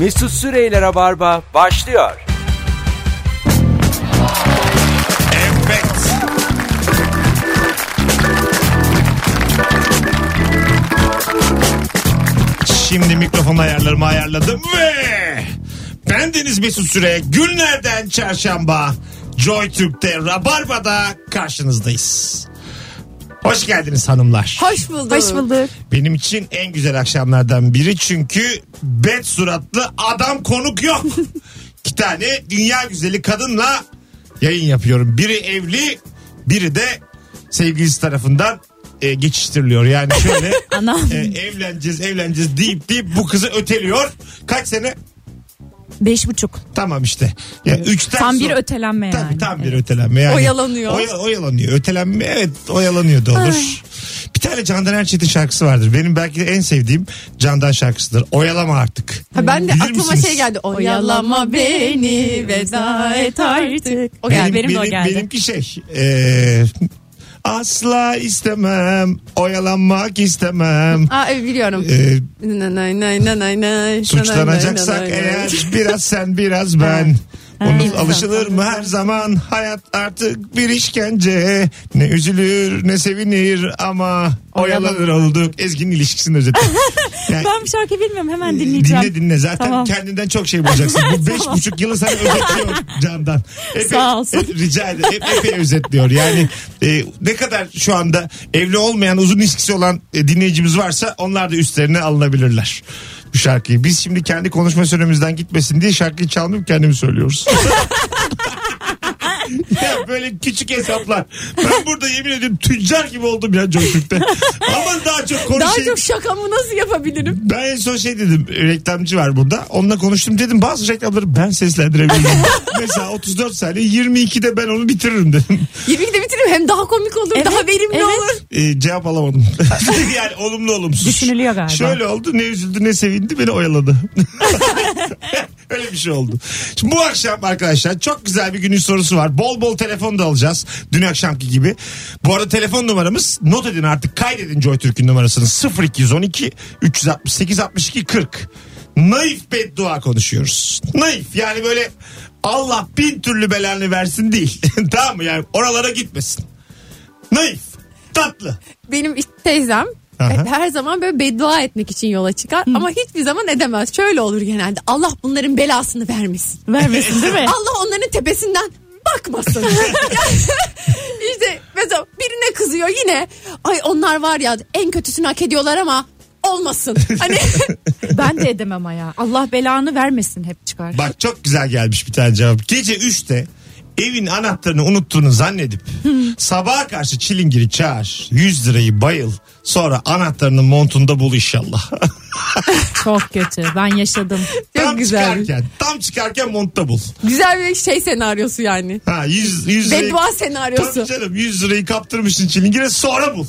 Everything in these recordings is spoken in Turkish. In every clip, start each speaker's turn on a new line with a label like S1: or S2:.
S1: Mesut Süreyler'e barba başlıyor.
S2: Evet. Şimdi mikrofon ayarlarımı ayarladım ve ben Deniz Mesut Süre günlerden çarşamba Joy Türk'te Rabarba'da karşınızdayız. Hoş geldiniz hanımlar.
S3: Hoş bulduk.
S4: Hoş bulduk.
S2: Benim için en güzel akşamlardan biri çünkü bet suratlı adam konuk yok. İki tane dünya güzeli kadınla yayın yapıyorum. Biri evli, biri de sevgilisi tarafından e, geçiştiriliyor. Yani şöyle e, evleneceğiz evleneceğiz deyip deyip bu kızı öteliyor. Kaç sene?
S4: Beş buçuk.
S2: Tamam işte. Ya üçten
S4: Tam bir
S2: sonra-
S4: ötelenme
S2: Tabii
S4: yani.
S2: tam bir ötelenme yani.
S3: Oyalanıyor.
S2: Oya- oyalanıyor. Ötelenme evet oyalanıyor da olur. Bir tane Candan Erçetin şarkısı vardır. Benim belki de en sevdiğim Candan şarkısıdır. Oyalama artık.
S3: Ha, ben de
S2: Bilir
S3: aklıma
S2: misiniz?
S3: şey geldi. Oyalama beni veda et artık. O geldi.
S4: benim de o geldi.
S2: Benimki şey. e, asla istemem. Oyalanmak istemem.
S3: Aa evet biliyorum.
S2: E,
S3: nay.
S2: Suçlanacaksak eğer biraz sen biraz ben. Unut
S4: Ha.
S2: alışılır mı her zaman hayat artık bir işkence ne üzülür ne sevinir ama oyalanır olduk Ezgi'nin ilişkisinin özeti. Yani,
S4: Ben bu şarkıyı bilmiyorum hemen dinleyeceğim.
S2: Dinle dinle zaten
S4: Tamam.
S2: kendinden çok şey bulacaksın. Bu beş buçuk yılı sana özetliyor Candan. Epey,
S4: Sağ olsun.
S2: e, rica ederim. Ep- epey özetliyor. Yani e, ne kadar şu anda evli olmayan uzun ilişkisi olan e, dinleyicimiz varsa onlar da üstlerine alınabilirler. Bu şarkıyı. Biz şimdi kendi konuşma süremizden gitmesin diye şarkıyı çalmayıp kendimiz söylüyoruz. ya böyle küçük hesaplar. Ben burada yemin ediyorum tüccar gibi oldum ya Joytürk'te. Ama daha çok konuşayım.
S3: Daha çok şakamı nasıl yapabilirim?
S2: Ben en son şey dedim reklamcı var burada. Onunla konuştum dedim bazı reklamları ben seslendirebilirim. Mesela 34 saniye 22'de ben onu bitiririm dedim.
S3: 22'de bitiririm hem daha komik olur
S4: Evet,
S3: daha verimli
S4: evet.
S3: olur.
S2: Ee, cevap alamadım. yani olumlu olumsuz.
S4: Düşünülüyor galiba.
S2: Şöyle oldu ne üzüldü ne sevindi beni oyaladı. Öyle bir şey oldu. Şimdi bu akşam arkadaşlar çok güzel bir günün sorusu var. Bol bol telefon da alacağız. Dün akşamki gibi. Bu arada telefon numaramız not edin artık kaydedin Joy Türk'ün numarasını 0212 368 62 40. Naif beddua konuşuyoruz. Naif yani böyle Allah bin türlü belanı versin değil. tamam mı yani oralara gitmesin. Naif. Tatlı.
S3: Benim teyzem
S2: Aha.
S3: her zaman böyle beddua etmek için yola çıkar ama hiçbir zaman edemez. Şöyle olur genelde. Allah bunların belasını vermesin.
S4: Vermesin değil mi?
S3: Allah onların tepesinden bakmasın. işte mesela birine kızıyor yine. Ay onlar var ya en kötüsünü hak ediyorlar ama olmasın. Hani
S4: ben de edemem ama ya. Allah belanı vermesin hep çıkar.
S2: Bak çok güzel gelmiş bir tane cevap. Gece 3'te evin anahtarını unuttuğunu zannedip sabaha karşı çilingiri çağır 100 lirayı bayıl sonra anahtarını montunda bul inşallah.
S4: Çok kötü. Ben yaşadım.
S3: çok
S2: tam
S3: güzel.
S2: çıkarken tam çıkarken montta bul.
S3: Güzel bir şey senaryosu yani.
S2: Ha 100, 100 lirayı,
S3: Beddua senaryosu.
S2: Tabii canım 100 lirayı kaptırmışsın çilingire sonra bul.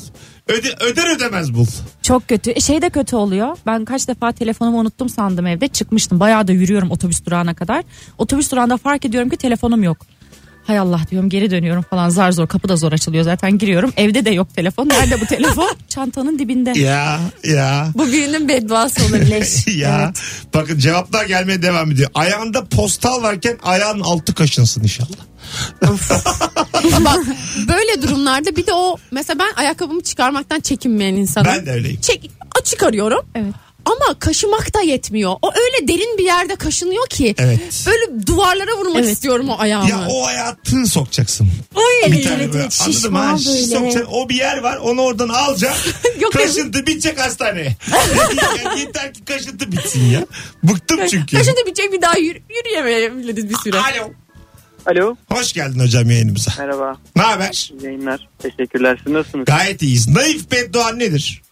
S2: Öde, öder ödemez bul.
S4: Çok kötü. E, Şey de kötü oluyor. Ben kaç defa telefonumu unuttum sandım evde. Çıkmıştım. Bayağı da yürüyorum otobüs durağına kadar. Otobüs durağında fark ediyorum ki telefonum yok. Hay Allah diyorum geri dönüyorum falan zar zor kapı da zor açılıyor zaten giriyorum evde de yok telefon nerede bu telefon çantanın dibinde
S2: Ya ya.
S3: Bu birinin bedduası olabilir.
S2: ya bakın cevaplar gelmeye devam ediyor. Ayağında postal varken ayağın altı kaşınsın inşallah.
S3: Bak böyle durumlarda bir de o mesela ben ayakkabımı çıkarmaktan çekinmeyen insanım.
S2: Ben de öyleyim.
S3: Çek, çıkarıyorum.
S4: Evet.
S3: Ama kaşımak da yetmiyor. O öyle derin bir yerde kaşınıyor ki.
S2: Evet.
S3: Böyle duvarlara vurmak
S4: Evet.
S3: istiyorum o ayağımı.
S2: Ya o ayağı tığ sokacaksın.
S3: Ay,
S2: Bir tane
S4: evet, evet?
S2: Ha,
S4: şişman
S2: şiş
S4: böyle.
S2: sokacaksın. O bir yer var onu oradan alacaksın.
S3: Yok,
S2: kaşıntı bitecek hastaneye. yani yeter ki kaşıntı bitsin ya. Bıktım çünkü.
S3: Kaşıntı bitecek bir daha yürü, yürüyemeyebiliriz bir süre.
S2: Alo.
S5: Alo.
S2: Hoş geldin hocam yayınımıza.
S5: Merhaba.
S2: Ne haber?
S5: Yayınlar. Teşekkürler. Siz nasılsınız?
S2: Gayet iyiyiz. Naif bedduan nedir?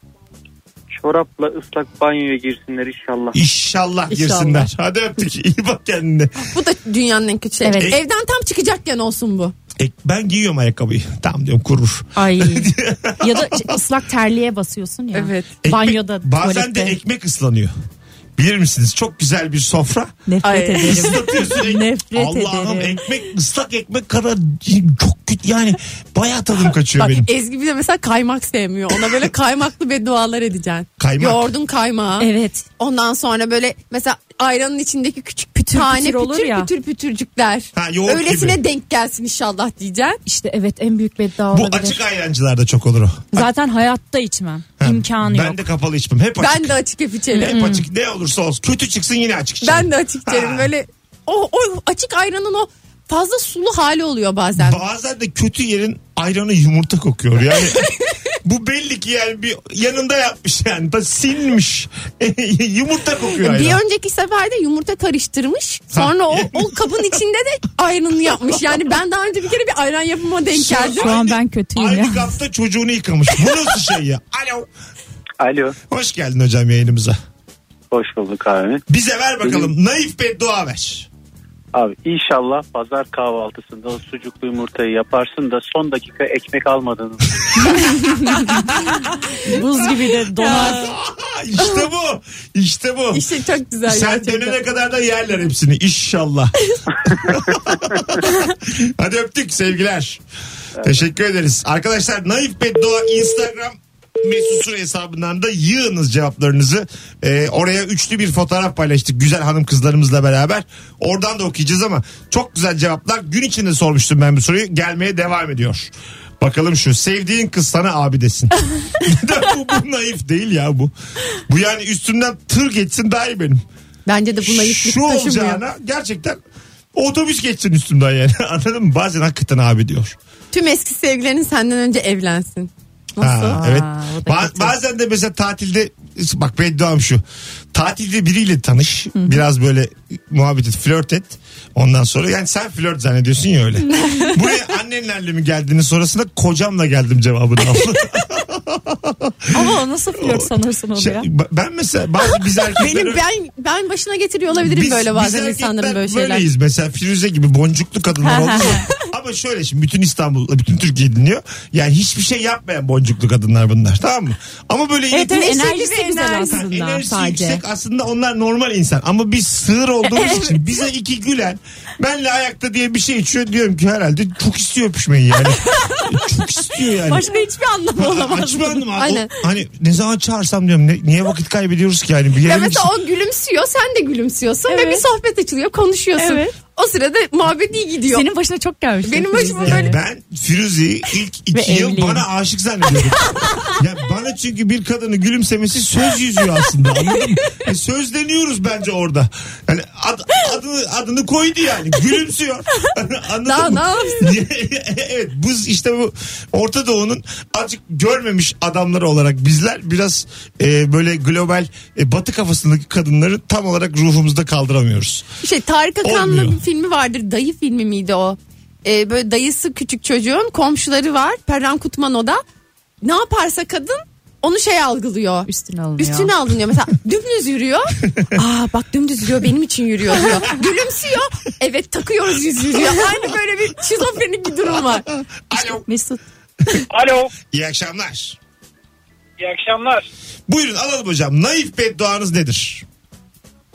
S5: Çorapla ıslak banyoya girsinler inşallah.
S2: İnşallah
S3: İnşallah.
S2: girsinler. Hadi öptük. İyi bak kendine.
S3: Bu da dünyanın en kötü şey.
S4: Evet.
S3: Evden tam çıkacakken olsun bu.
S2: E, ben giyiyorum ayakkabıyı. Tamam diyorum kurur.
S4: Ay. ya da ıslak terliğe basıyorsun ya.
S3: Evet.
S2: Ekmek-
S4: Banyoda
S2: Bazen
S4: tuvalette.
S2: de ekmek ıslanıyor. Bilir misiniz? Çok güzel bir sofra.
S4: Nefret
S3: Ay.
S4: ederim.
S2: Islatıyorsun ek-
S4: Nefret
S2: Allah'ım
S4: ederim.
S2: ekmek ıslak ekmek kadar çok kötü yani bayağı tadım kaçıyor
S3: Bak
S2: benim.
S3: Ezgi bir de mesela kaymak sevmiyor. Ona böyle kaymaklı beddualar edeceksin.
S2: Kaymak.
S3: Yoğurdun kaymağı.
S4: Evet.
S3: Ondan sonra böyle mesela ayranın içindeki küçük pütür tane
S4: pütür olur
S3: pütür
S4: ya.
S3: pütür pütürcükler.
S2: Ha, yoğurt
S3: Öylesine
S2: gibi.
S3: denk gelsin inşallah diyeceksin.
S4: İşte evet en büyük beddua
S2: Bu
S4: olabilir.
S2: açık ayrancılarda çok olur o.
S4: Zaten hayatta içmem.
S2: Ha,
S4: İmkanı
S2: ben
S4: yok.
S2: de kapalı içmem. Hep açık.
S3: Ben de açık hep içerim.
S2: Hep açık. Ne olursa olsun. Kötü çıksın yine açık içerim.
S3: Ben de açık içerim.
S2: Ha.
S3: Böyle o, o açık ayranın o fazla sulu hali oluyor bazen.
S2: Bazen de kötü yerin ayranı yumurta kokuyor. Yani bu belli ki yani bir yanında yapmış yani. Da sinmiş. yumurta kokuyor
S3: Bir
S2: ayran.
S3: önceki seferde yumurta karıştırmış. Sonra o, o kabın içinde de ayranını yapmış. Yani ben daha önce bir kere bir ayran yapıma denk
S2: Şu
S3: geldim.
S4: Şu an
S2: Aynı-
S4: ben kötüyüm
S2: Aynı
S4: ya.
S2: kapta çocuğunu yıkamış. Bu nasıl şey ya? Alo.
S5: Alo.
S2: Hoş geldin hocam yayınımıza.
S5: Hoş bulduk abi.
S2: Bize ver bakalım. Naif beddua ver.
S5: Abi inşallah pazar kahvaltısında o sucuklu yumurtayı yaparsın da son dakika ekmek almadığını.
S4: Buz gibi de donar.
S2: işte bu. İşte bu.
S3: İşte çok güzel
S2: Sen
S3: gerçekten.
S2: dönene kadar da yerler hepsini inşallah. Hadi öptük sevgiler. Teşekkür ederiz. Arkadaşlar Naif Beddua Instagram Mesut Süre hesabından da yığınız cevaplarınızı. Ee, oraya üçlü bir fotoğraf paylaştık güzel hanım kızlarımızla beraber. Oradan da okuyacağız ama çok güzel cevaplar. Gün içinde sormuştum ben bu soruyu. Gelmeye devam ediyor. Bakalım şu sevdiğin kız sana abi desin. bu, bu naif değil ya bu. Bu yani üstünden tır geçsin daha iyi benim.
S3: Bence de bu naiflik
S2: Şu
S3: taşımıyor.
S2: olacağına gerçekten otobüs geçsin üstümden yani. Anladın mı? Bazen hakikaten abi diyor.
S3: Tüm eski sevgilerin senden önce evlensin. Nasıl?
S2: Ha, evet.
S4: da
S2: Ba-
S4: kötü.
S2: bazen de mesela tatilde bak bedduam şu. Tatilde biriyle tanış. Biraz böyle muhabbet et, flört et. Ondan sonra yani sen flört zannediyorsun ya öyle. Buraya annenlerle mi geldiğini sonrasında kocamla geldim cevabını al.
S4: Ama o nasıl flört sanırsın onu
S2: Şey,
S4: ya?
S2: ba- ben mesela bazı biz erkekler
S3: Benim ben ben başına getiriyor olabilirim böyle bazen
S2: biz
S3: insanların böyle şeyler.
S2: Böyleyiz mesela Firuze gibi boncuklu kadınlar oldu? Ama şöyle şimdi bütün İstanbul, bütün Türkiye dinliyor. Yani hiçbir şey yapmayan boncuklu kadınlar bunlar tamam mı? Ama böyle
S4: Evet, evet enerjisi güzel aslında
S2: enerjisi
S4: sadece.
S2: yüksek aslında onlar normal insan ama biz sığır olduğumuz için bize iki gülen benle ayakta diye bir şey içiyor diyorum ki herhalde çok istiyor öpüşmeyi yani. çok istiyor yani.
S4: Başka hiçbir anlamı olamaz.
S2: Açmadım abi.
S3: Aynen.
S2: O- hani ne zaman çağırsam diyorum ne- niye vakit kaybediyoruz ki yani bir yere
S3: Ya mesela o gülümsüyor sen de gülümsüyorsun ve
S4: Evet.
S3: bir sohbet açılıyor konuşuyorsun.
S4: Evet.
S3: O sırada muhabbet iyi gidiyor.
S4: Senin başına çok gelmiş.
S3: Benim başıma
S4: Firuze.
S3: böyle-
S2: Ben Firuze'yi ilk
S4: Ve
S2: iki yıl
S4: evliyim.
S2: bana aşık zannediyordum. ya bana çünkü bir kadını gülümsemesi söz yüzüyor aslında anladın mı? E, sözleniyoruz bence orada. Yani ad- adını, adını koydu yani gülümsüyor. Anladın
S3: Daha
S2: mı?
S3: ne yapsın?
S2: evet bu işte bu Orta Doğu'nun azıcık görmemiş adamları olarak bizler biraz e, böyle global e, batı kafasındaki kadınları tam olarak ruhumuzda kaldıramıyoruz.
S3: Şey Tarık Akan'la
S2: Olmuyor.
S3: bir filmi vardır. Dayı filmi miydi o? Ee, böyle dayısı küçük çocuğun komşuları var. Perran Kutman o da. Ne yaparsa kadın onu şey algılıyor.
S4: Üstüne alınıyor.
S3: Üstüne alınıyor. Mesela dümdüz yürüyor. Aa bak dümdüz yürüyor benim için yürüyor diyor. Gülümsüyor. Evet takıyoruz yüz yürüyor. Aynı böyle bir şizofrenik bir durum var.
S2: Alo.
S4: Mesut.
S6: Alo.
S2: İyi akşamlar.
S6: İyi akşamlar.
S2: Buyurun alalım hocam. Naif bedduanız nedir?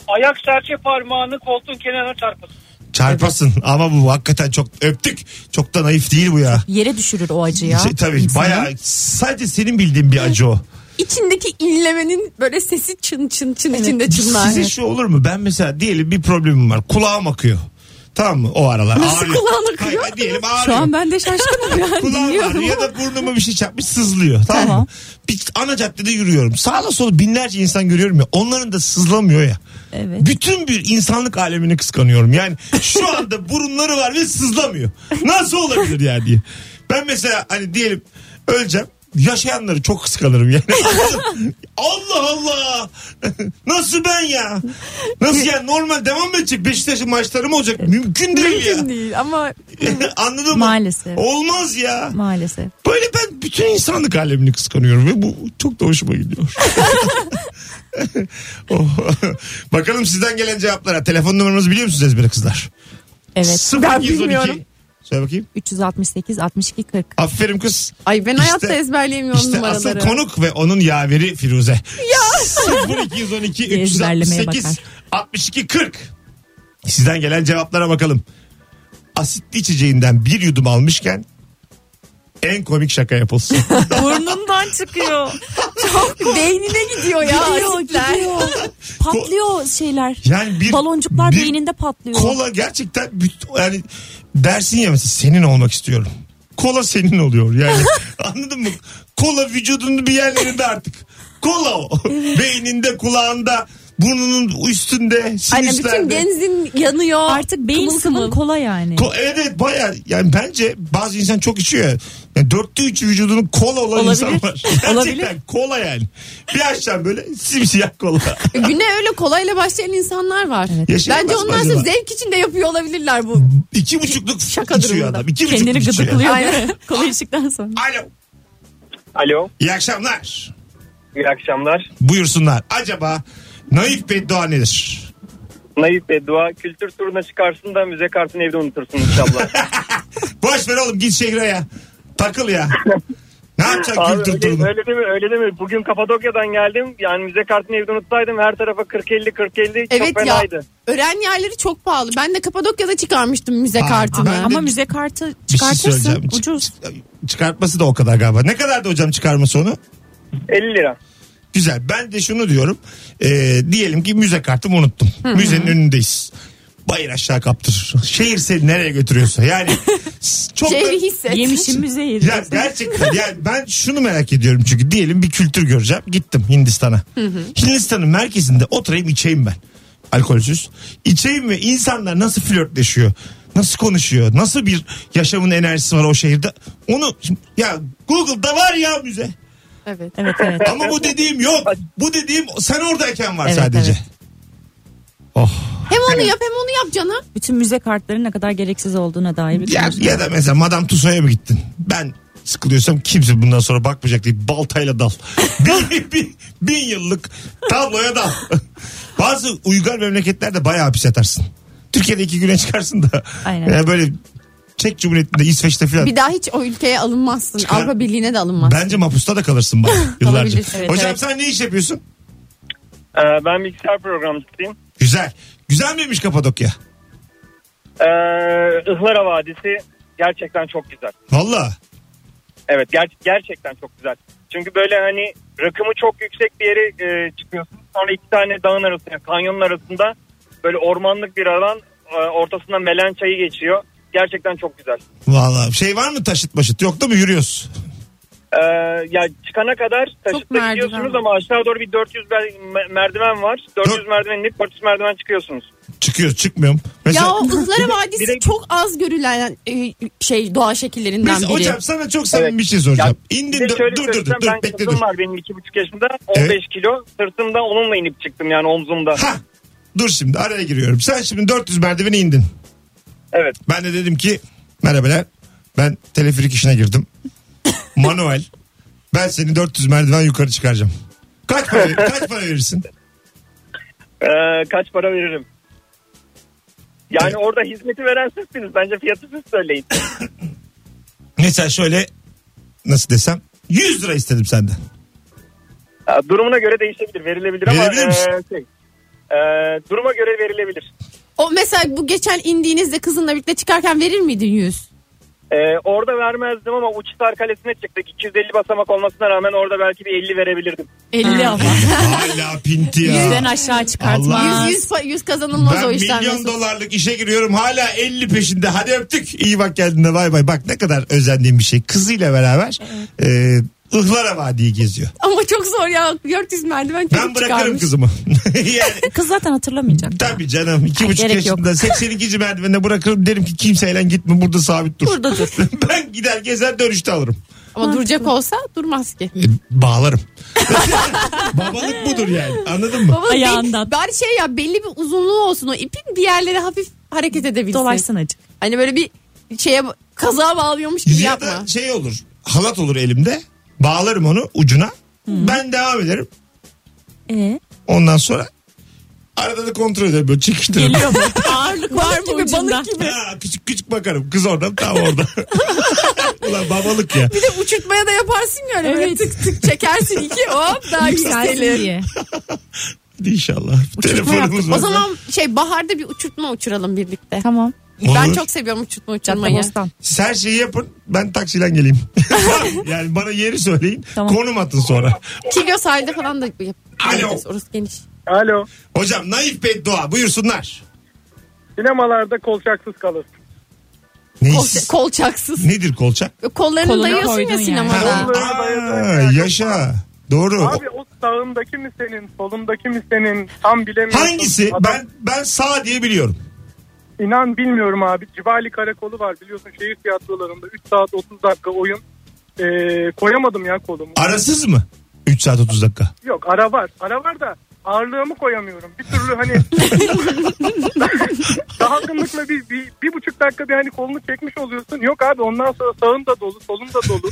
S6: Ayak serçe parmağını koltuğun kenarına çarpasın.
S2: Çarpasın ama bu hakikaten çok öptük. Çok da naif değil bu ya.
S4: Yere düşürür o acı ya.
S2: Şey, tabii
S4: insanı.
S2: bayağı sadece senin bildiğin bir acı o.
S3: İçindeki inlemenin böyle sesi çın çın çın içinde çınlar.
S2: Size şu olur mu? Ben mesela diyelim bir problemim var. Kulağım akıyor. Tamam mı? O aralar
S3: Nasıl
S2: ağrıyor.
S3: kulağın akıyor?
S2: Hayır, diyelim ağrıyor.
S4: Şu an ben de şaşkınım yani.
S2: Kulağım ağrıyor ya da burnuma bir şey çarpmış sızlıyor. Tamam?
S4: Tamam.
S2: Bir ana caddede yürüyorum. Sağda sola binlerce insan görüyorum ya. Onların da sızlamıyor ya.
S4: Evet.
S2: Bütün bir insanlık alemini kıskanıyorum. Yani şu anda burunları var ve sızlamıyor. Nasıl olabilir yani diye. Ben mesela hani diyelim öleceğim. Yaşayanları çok kıskanırım yani. Allah Allah. Nasıl ben ya? Nasıl yani normal devam mı edecek? Beşiktaş'ın maçları mı olacak? Mümkün değil ya.
S3: Mümkün değil ama
S2: Anladın mı?
S4: Maalesef.
S2: Olmaz ya.
S4: Maalesef.
S2: Böyle ben bütün insanlık alemini kıskanıyorum ve bu çok da hoşuma gidiyor. Oh. Bakalım sizden gelen cevaplara. Telefon numaranızı biliyor musunuz ezbere kızlar?
S4: Evet.
S3: Ben
S2: 0212.
S3: bilmiyorum.
S2: Söyle bakayım.
S4: 368 62 40.
S2: Aferin kız.
S3: ay ben
S2: İşte-
S3: hayatta ezberleyemiyorum
S2: İşte
S3: numaraları.
S2: asıl konuk ve onun yaveri Firuze. 0212
S4: Ezberlemeye
S2: 368 62 40. Sizden gelen cevaplara bakalım. Asitli içeceğinden bir yudum almışken en komik şaka yapılsın.
S4: Burnundan çıkıyor.
S3: Beynine gidiyor ya
S4: Gidiyor,
S3: asitler.
S4: gidiyor. Patlıyor şeyler.
S2: Yani bir
S4: Baloncuklar
S2: bir
S4: beyninde patlıyor.
S2: Kola gerçekten yani dersin ya mesela senin olmak istiyorum. Kola senin oluyor yani. Anladın mı? Kola vücudunun bir yerlerinde artık. Kola o. Beyninde, kulağında, burnunun üstünde,
S3: Aynen
S2: sinüslerde.
S3: bütün genzin yanıyor.
S4: Artık beyin
S3: Kımıl
S4: sıvın
S3: kımıl.
S4: kola yani.
S2: Ko- evet evet baya yani bence bazı insan çok içiyor ya. Yani dörtte üçü vücudunun kola olan
S4: Olabilir.
S2: insan var. Gerçekten
S4: Olabilir.
S2: kola yani. Bir akşam böyle simsiyah kola.
S3: Güne öyle kolayla başlayan insanlar var.
S2: Yaşayamaz
S3: Bence
S2: mı
S3: onlar
S2: acaba?
S3: sırf zevk için de yapıyor olabilirler bu.
S2: İki buçukluk
S3: Şaka
S2: içiyor
S3: durumunda.
S2: adam. İki
S4: Kendini
S2: buçukluk içiyor.
S4: gıdıklıyor değil mi? Kola içtikten sonra.
S2: Alo.
S6: Alo.
S2: İyi akşamlar.
S6: İyi akşamlar.
S2: Buyursunlar. Acaba naif beddua nedir?
S6: Naif beddua. Kültür turuna çıkarsın da müze kartını evde unutursun inşallah.
S2: Boş ver oğlum git şehre ya. Takıl ya. Ne yapacaksın
S6: Abi
S2: kültür
S6: öyle,
S2: turunu?
S6: öyle değil mi? Öyle değil mi? Bugün Kapadokya'dan geldim. Yani müze kartını evde unutsaydım her tarafa 40-50 40-50
S3: Evet
S6: çok
S3: ya.
S6: fenaydı.
S3: Öğren yerleri çok pahalı. Ben de Kapadokya'da çıkarmıştım müze
S2: Aa,
S3: kartını.
S2: de-
S4: Ama müze kartı
S2: şey
S4: çıkartırsın.
S2: söyleyeceğim.
S4: ucuz.
S2: Çıkartması da o kadar galiba. Ne kadardı hocam çıkarması onu?
S6: 50 lira.
S2: Güzel. Ben de şunu diyorum. Ee, diyelim ki müze kartımı unuttum. Müzenin önündeyiz. Bayır aşağı kaptır. Şehir seni nereye götürüyorsa. Yani çok da...
S3: Şehri hisset.
S4: Yemişim müzeyi.
S2: Ya gerçekten yani ben şunu merak ediyorum çünkü diyelim bir kültür göreceğim. Gittim Hindistan'a. Hindistan'ın merkezinde oturayım içeyim ben. Alkolsüz. İçeyim ve insanlar nasıl flörtleşiyor? Nasıl konuşuyor? Nasıl bir yaşamın enerjisi var o şehirde? Onu ya Google'da var ya müze.
S3: Evet.
S4: Evet evet.
S2: Ama bu dediğim yok. Bu dediğim sen oradayken var
S4: Evet,
S2: sadece.
S4: evet.
S2: Oh.
S3: Hem onu yap hem onu yap canım.
S4: Bütün müze kartlarının ne kadar gereksiz olduğuna dair bir
S2: Ya,
S4: konuşma.
S2: ya da mesela Madame Tussauds'a mı gittin? Ben sıkılıyorsam kimse bundan sonra bakmayacak değil. Baltayla dal. bin, bin, bin yıllık tabloya dal. Bazı uygar memleketlerde bayağı hapis yatarsın. Türkiye'de iki güne çıkarsın da.
S4: Aynen.
S2: Yani böyle Çek Cumhuriyeti'nde İsveç'te falan.
S3: Bir daha hiç o ülkeye alınmazsın.
S2: Çıkar-
S3: Avrupa Birliği'ne de alınmazsın.
S2: Bence mapusta da kalırsın bak yıllarca.
S3: Evet,
S2: Hocam
S3: evet.
S2: sen ne iş yapıyorsun?
S6: Ee, ben bilgisayar programcısıyım.
S2: Güzel. Güzel miymiş Kapadokya?
S6: Ee, Ihlara Vadisi gerçekten çok güzel.
S2: Valla.
S6: Evet ger- gerçekten çok güzel. Çünkü böyle hani rakımı çok yüksek bir yere e, çıkıyorsun. Sonra iki tane dağın arasında, kanyonun arasında böyle ormanlık bir alan e, ortasından melen çayı geçiyor. Gerçekten çok güzel.
S2: Valla. Şey var mı taşıt başıt? Yok da mı yürüyoruz?
S6: Ee, ya çıkana kadar taşıtla
S3: merdiven
S6: gidiyorsunuz ama aşağı doğru bir 400 mer- merdiven var. 400
S2: Dört-
S6: merdiven inip 400 merdiven çıkıyorsunuz.
S2: Çıkıyoruz çıkmıyorum. Mesela
S3: Ya o Ihlara Vadisi
S6: direkt-
S3: çok az görülen e, şey doğa şekillerinden
S2: Biz,
S3: biri.
S2: hocam sana çok samimi
S6: Evet.
S2: bir şey soracağım.
S6: Ya,
S2: İndin
S6: Bir de
S2: dur
S6: şöyle
S2: dur dur dur,
S6: söylesem
S2: dur
S6: ben
S2: bekle
S6: kızım
S2: dur.
S6: var benim 2,5 yaşında 15
S2: Evet.
S6: kilo sırtımda onunla inip çıktım yani omzumda.
S2: Ha dur şimdi araya giriyorum. Sen şimdi 400 merdiveni indin.
S6: Evet.
S2: Ben de dedim ki merhabalar ben teleferik işine girdim. Manuel. Ben seni 400 merdiven yukarı çıkaracağım. Kaç para, kaç para verirsin?
S6: Ee, kaç para veririm? Yani
S2: Evet.
S6: orada hizmeti veren sizsiniz. Bence fiyatı siz söyleyin.
S2: Mesela şöyle nasıl desem 100 lira istedim senden.
S6: Ya, durumuna göre değişebilir, verilebilir ama
S2: Verebilir misin?
S6: e, şey, e, duruma göre verilebilir.
S3: O mesela bu geçen indiğinizde kızınla birlikte çıkarken verir miydin 100?
S6: E, orada vermezdim ama Uçhisar Kalesi'ne çıktık. 250 basamak olmasına rağmen orada belki bir 50 verebilirdim.
S4: 50 ama.
S2: Hala pinti ya.
S4: Yüzden aşağı çıkartma.
S2: Allah.
S3: 100, 100, pa- 100 kazanılmaz o
S2: Ben
S3: işler.
S2: milyon
S3: Mesut.
S2: dolarlık işe giriyorum hala 50 peşinde. Hadi öptük. İyi bak geldiğinde bay bay. Bak ne kadar özendiğim bir şey. Kızıyla beraber e, Ihlara Vadi'yi geziyor.
S3: Ama çok zor ya. 400 merdiven çocuk
S2: Ben bırakırım
S3: çıkarmış.
S2: kızımı. yani
S4: Kız zaten hatırlamayacak.
S2: tabii canım. iki
S4: Ay,
S2: buçuk
S4: gerek yok.
S2: yaşında 82. merdivenine bırakırım. Derim ki kimseyle gitme burada sabit dur.
S4: Burada dur.
S2: ben gider gezer dönüşte alırım.
S3: Ama duracak olsa durmaz ki.
S2: E, bağlarım. Babalık budur yani. Anladın mı?
S3: Baba
S4: Ayağından.
S3: Bari şey ya belli bir uzunluğu olsun o ipin bir yerlere hafif hareket edebilsin.
S4: Dolaşsın acık.
S3: Hani böyle bir şeye kazağa bağlıyormuş gibi
S2: Ya
S3: yapma.
S2: da şey olur. Halat olur elimde. Bağlarım onu ucuna. Ben devam ederim.
S4: Ee,
S2: Ondan sonra Arada da kontrol ederim böyle çekiştiririm.
S4: Geliyor mu? Ağırlık var mı
S3: gibi,
S4: ucunda?
S3: balık gibi.
S2: Ha, küçük küçük bakarım. Kız orada tam orada. Ulan babalık ya.
S3: Bir de uçurtmaya da yaparsın ya öyle
S4: Evet.
S3: tık tık çekersin iki hop daha yükselir.
S4: diye.
S2: Hadi inşallah.
S3: Uçurtma
S2: Telefonumuz
S3: yaptık.
S2: var.
S3: O zaman şey baharda bir uçurtma uçuralım birlikte.
S4: Tamam.
S3: Ben
S2: Olur.
S3: çok seviyorum uçurtma.
S2: Siz her şeyi yapın. Ben taksiyle geleyim. yani bana yeri söyleyin.
S4: Tamam.
S2: Konum atın sonra.
S3: Kilo sahilde falan da yap.
S2: Alo.
S3: Orası geniş.
S6: Alo.
S2: Hocam naif beddua buyursunlar.
S6: Sinemalarda kolçaksız kalır.
S3: Kol,
S2: Neysiz?
S3: kolçaksız.
S2: Nedir kolçak?
S3: Kollarını
S4: Kolunu
S3: dayıyorsun ya
S4: yani.
S3: sinemada.
S6: Ha.
S2: Aa, yaşa. Doğru.
S6: Abi o sağındaki mi senin, solundaki mi senin tam bilemiyorsun.
S2: Hangisi?
S6: Adam-
S2: Ben ben sağ diye biliyorum.
S6: İnan bilmiyorum abi. Cibali Karakolu var biliyorsun şehir tiyatrolarında 3 saat 30 dakika oyun. Ee, koyamadım ya kolumu.
S2: Arasız mı? 3 saat 30 dakika.
S6: Yok ara var. Ara var da ağırlığımı koyamıyorum. Bir türlü hani daha akıllıkla bir, bir, bir buçuk dakika bir hani kolunu çekmiş oluyorsun. Yok abi ondan sonra sağın da dolu solun da dolu.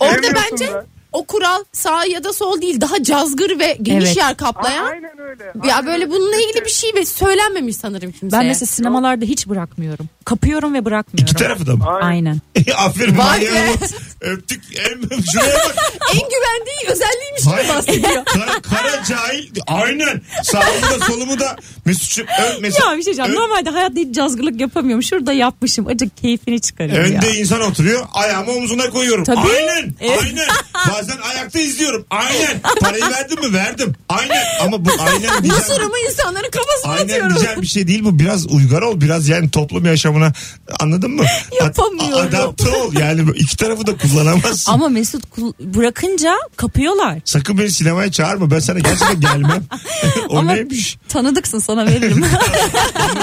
S3: Orada bence
S6: da.
S3: O kural sağ ya da sol değil daha cazgır ve geniş
S4: Evet.
S3: yer kaplayan.
S6: aynen öyle.
S3: Ya
S6: Aynen
S3: böyle
S6: öyle.
S3: bununla ilgili bir şey ve söylenmemiş sanırım kimseye.
S4: Ben mesela sinemalarda hiç bırakmıyorum. Kapıyorum ve bırakmıyorum.
S2: İki tarafı da mı?
S4: Aynen.
S2: Aferin
S3: Vay be.
S2: Öptük. Em- Şuraya bak.
S3: en güvendiği özelliğiymiş gibi
S2: Hayır.
S3: bahsediyor.
S2: Kara, kara cahil. Aynen. Sağımı da solumu da Mesut'cum. Ön, mesela,
S4: Ya bir şey diyeceğim. Normalde hayatta hiç cazgırlık yapamıyorum. Şurada yapmışım. Acık keyfini çıkarıyorum
S2: Önde
S4: ya.
S2: insan oturuyor. Ayağımı omzuna koyuyorum.
S4: Tabii.
S2: Aynen.
S4: Evet.
S2: Aynen. Bazen ayakta izliyorum. Aynen. Parayı verdim mi? Verdim. Aynen. Ama bu aynen güzel.
S3: Mısırımı insanların kafasına
S2: Aynen
S3: atıyorum.
S2: güzel bir şey değil bu. Biraz uygar ol. Biraz yani toplum yaşamına anladın mı?
S3: Yapamıyorum.
S2: A- adapte ol. Yani bu iki tarafı da kullanamazsın.
S4: Ama Mesut bırakınca kapıyorlar.
S2: Sakın beni sinemaya çağırma. Ben sana gerçekten gelmem. o
S4: Ama
S2: neymiş?
S4: tanıdıksın sana veririm.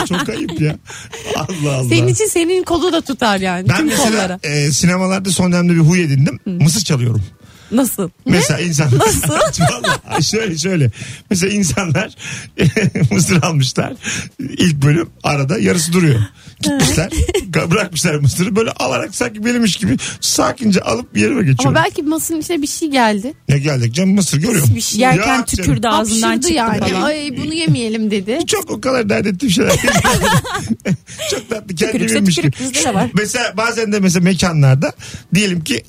S2: Çok ayıp ya. Allah Allah.
S3: Senin için senin kolu da tutar yani.
S2: ben
S3: tüm
S2: mesela
S3: kollara.
S2: e, sinemalarda son dönemde bir huy edindim. Mısır çalıyorum.
S4: Nasıl?
S2: Mesela insanlar Vallahi şöyle şöyle. Mesela insanlar mısır almışlar. İlk bölüm arada yarısı duruyor. Gitmişler. bırakmışlar mısırı böyle alarak sanki benimmiş gibi sakince alıp yerime
S3: Ama
S2: geçiyorum.
S3: belki masanın içine bir şey geldi.
S2: Ne geldik canım mısır görüyorum.
S3: Bir şey.
S4: Yerken
S2: Ya canım.
S4: tükürdü ağzından
S3: Hapşırdı
S4: çıktı
S3: yani.
S4: falan.
S3: Ay bunu yemeyelim dedi.
S2: Çok o kadar dert ettiğim şeyler. Çok tatlı kendi bilmiş gibi. Mesela bazen de mesela mekanlarda diyelim ki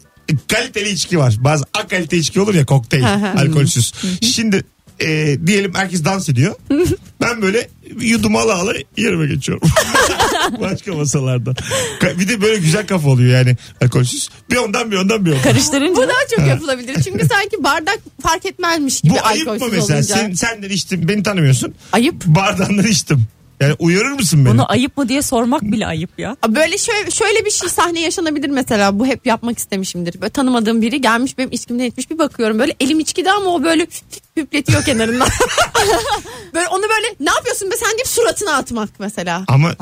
S2: kaliteli içki var. Bazı a kalite içki olur ya kokteyl alkolsüz. Şimdi e, diyelim herkes dans ediyor. ben böyle yudum ala ala yerime geçiyorum. Başka masalarda. Ka- Bir de böyle güzel kafa oluyor yani alkolsüz. Bir ondan bir ondan bir ondan.
S4: Karıştırınca
S3: Bu daha çok yapılabilir. Çünkü sanki bardak fark etmezmiş gibi
S2: Bu ayıp mı
S3: alkolsüz
S2: mesela?
S3: olunca.
S2: Sen, senden içtim beni tanımıyorsun.
S3: Ayıp.
S2: Bardağından içtim. Yani uyarır mısın beni?
S4: bunu ayıp mı diye sormak bile ayıp ya.
S3: Böyle şöyle, şöyle bir şey sahne yaşanabilir mesela. Bu hep yapmak istemişimdir. Böyle tanımadığım biri gelmiş benim içkimden etmiş bir bakıyorum. Böyle elim içkide ama o böyle hüpletiyor kenarından. böyle onu böyle ne yapıyorsun be sen deyip suratına atmak mesela.
S2: Ama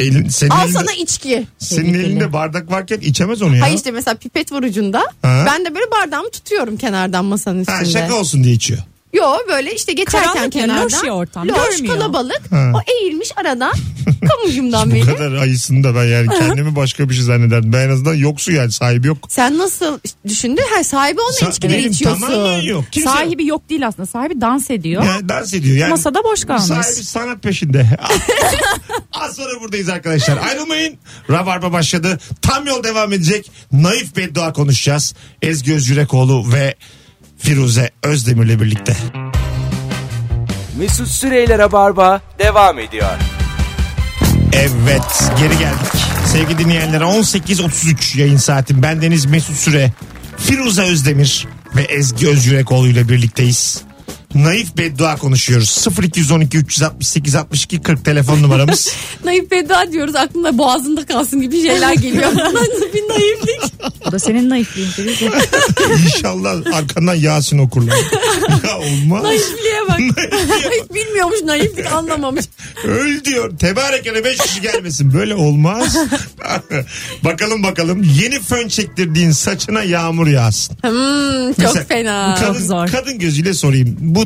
S2: elin, senin,
S3: Al
S2: elinde,
S3: sana içki.
S2: senin
S4: Tehlikeli.
S2: elinde bardak varken içemez onu ya.
S3: Hayır işte mesela pipet var ucunda.
S2: Ha.
S3: Ben de böyle bardağımı tutuyorum kenardan masanın
S2: Ha,
S3: üstünde.
S2: şaka olsun diye içiyor.
S3: Yo böyle işte geçerken
S4: Karanlık ya,
S3: kenardan.
S4: loş ya ortam,
S3: Loş
S4: görmüyor.
S3: kalabalık.
S2: Ha.
S3: O eğilmiş aradan kamucumdan
S2: Bu
S3: beni.
S2: kadar ayısını da ben yani kendimi başka bir şey zannederdim. Ben en azından yoksu yani sahibi yok.
S3: Sen nasıl düşündün? Ha sahibi olmayan
S2: Sa-
S3: içkileri
S2: benim
S3: içiyorsun.
S2: tamamen yok. Kimse
S4: Sahibi yok değil aslında. Sahibi dans ediyor.
S2: Yani dans ediyor. Yani
S4: Masada boş kalmış.
S2: Sahibi sanat peşinde. Az sonra buradayız arkadaşlar. Ayrılmayın. Rabarba başladı. Tam yol devam edecek. Naif beddua konuşacağız. Ezgi Özgürekoğlu ve Firuze Özdemir'le birlikte.
S1: Mesut Süreyler'e barba devam ediyor.
S2: Evet geri geldik. Sevgili dinleyenler 18.33 yayın saatim. Ben Deniz Mesut Süre, Firuze Özdemir ve Ezgi Özgürekoğlu ile birlikteyiz. Naif beddua konuşuyoruz. 0212 368 62 40 telefon numaramız.
S3: Naif veda diyoruz aklımda boğazında kalsın gibi şeyler geliyor. bir naiflik.
S4: O da senin naifliğin.
S2: İnşallah arkandan Yasin okurlar. ya olmaz.
S3: Naifliğe bak. Hiç bilmiyormuş naiflik anlamamış.
S2: Öl diyor. Tebarekene 5 kişi gelmesin. Böyle olmaz. bakalım bakalım. Yeni fön çektirdiğin saçına yağmur yağsın.
S3: Hmm, çok
S2: Mesela
S3: fena.
S2: Kadın,
S4: Çok zor.
S2: kadın gözüyle sorayım. Bu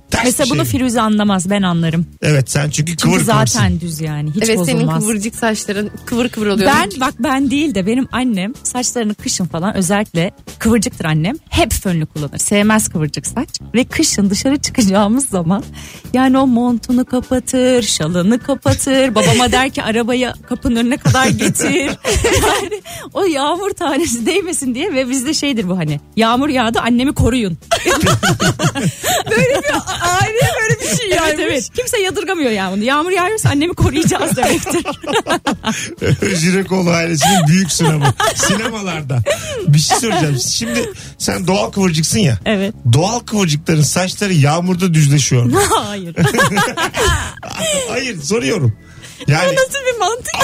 S2: Ters
S4: Mesela bunu
S2: şey mi?
S4: Firuze anlamaz ben anlarım.
S2: Evet sen çünkü kıvır
S4: Çünkü zaten
S2: kıvırsın.
S4: düz yani hiç
S3: Evet senin
S4: bozulmaz.
S3: kıvırcık saçların kıvır kıvır oluyor.
S4: Ben bak ben değil de benim annem saçlarını kışın falan özellikle kıvırcıktır annem. Hep fönlü kullanır. Sevmez kıvırcık saç. Ve kışın dışarı çıkacağımız zaman yani o montunu kapatır, şalını kapatır. Babama der ki arabayı kapının önüne kadar getir. yani o yağmur tanesi değmesin diye ve bizde şeydir bu hani yağmur yağdı annemi koruyun. böyle bir aile böyle bir şey evet, evet. Kimse yadırgamıyor yani bunu. Yağmur yağıyorsa annemi koruyacağız demektir.
S2: Jirekoğlu ailesinin büyük sınavı. Sinemalarda. Bir şey soracağım. Şimdi sen doğal kıvırcıksın ya.
S4: evet.
S2: Doğal kıvırcıkların saçları yağmurda düzleşiyor. mu?
S4: Hayır.
S2: Hayır soruyorum. Yani
S4: Nasıl bir mantık?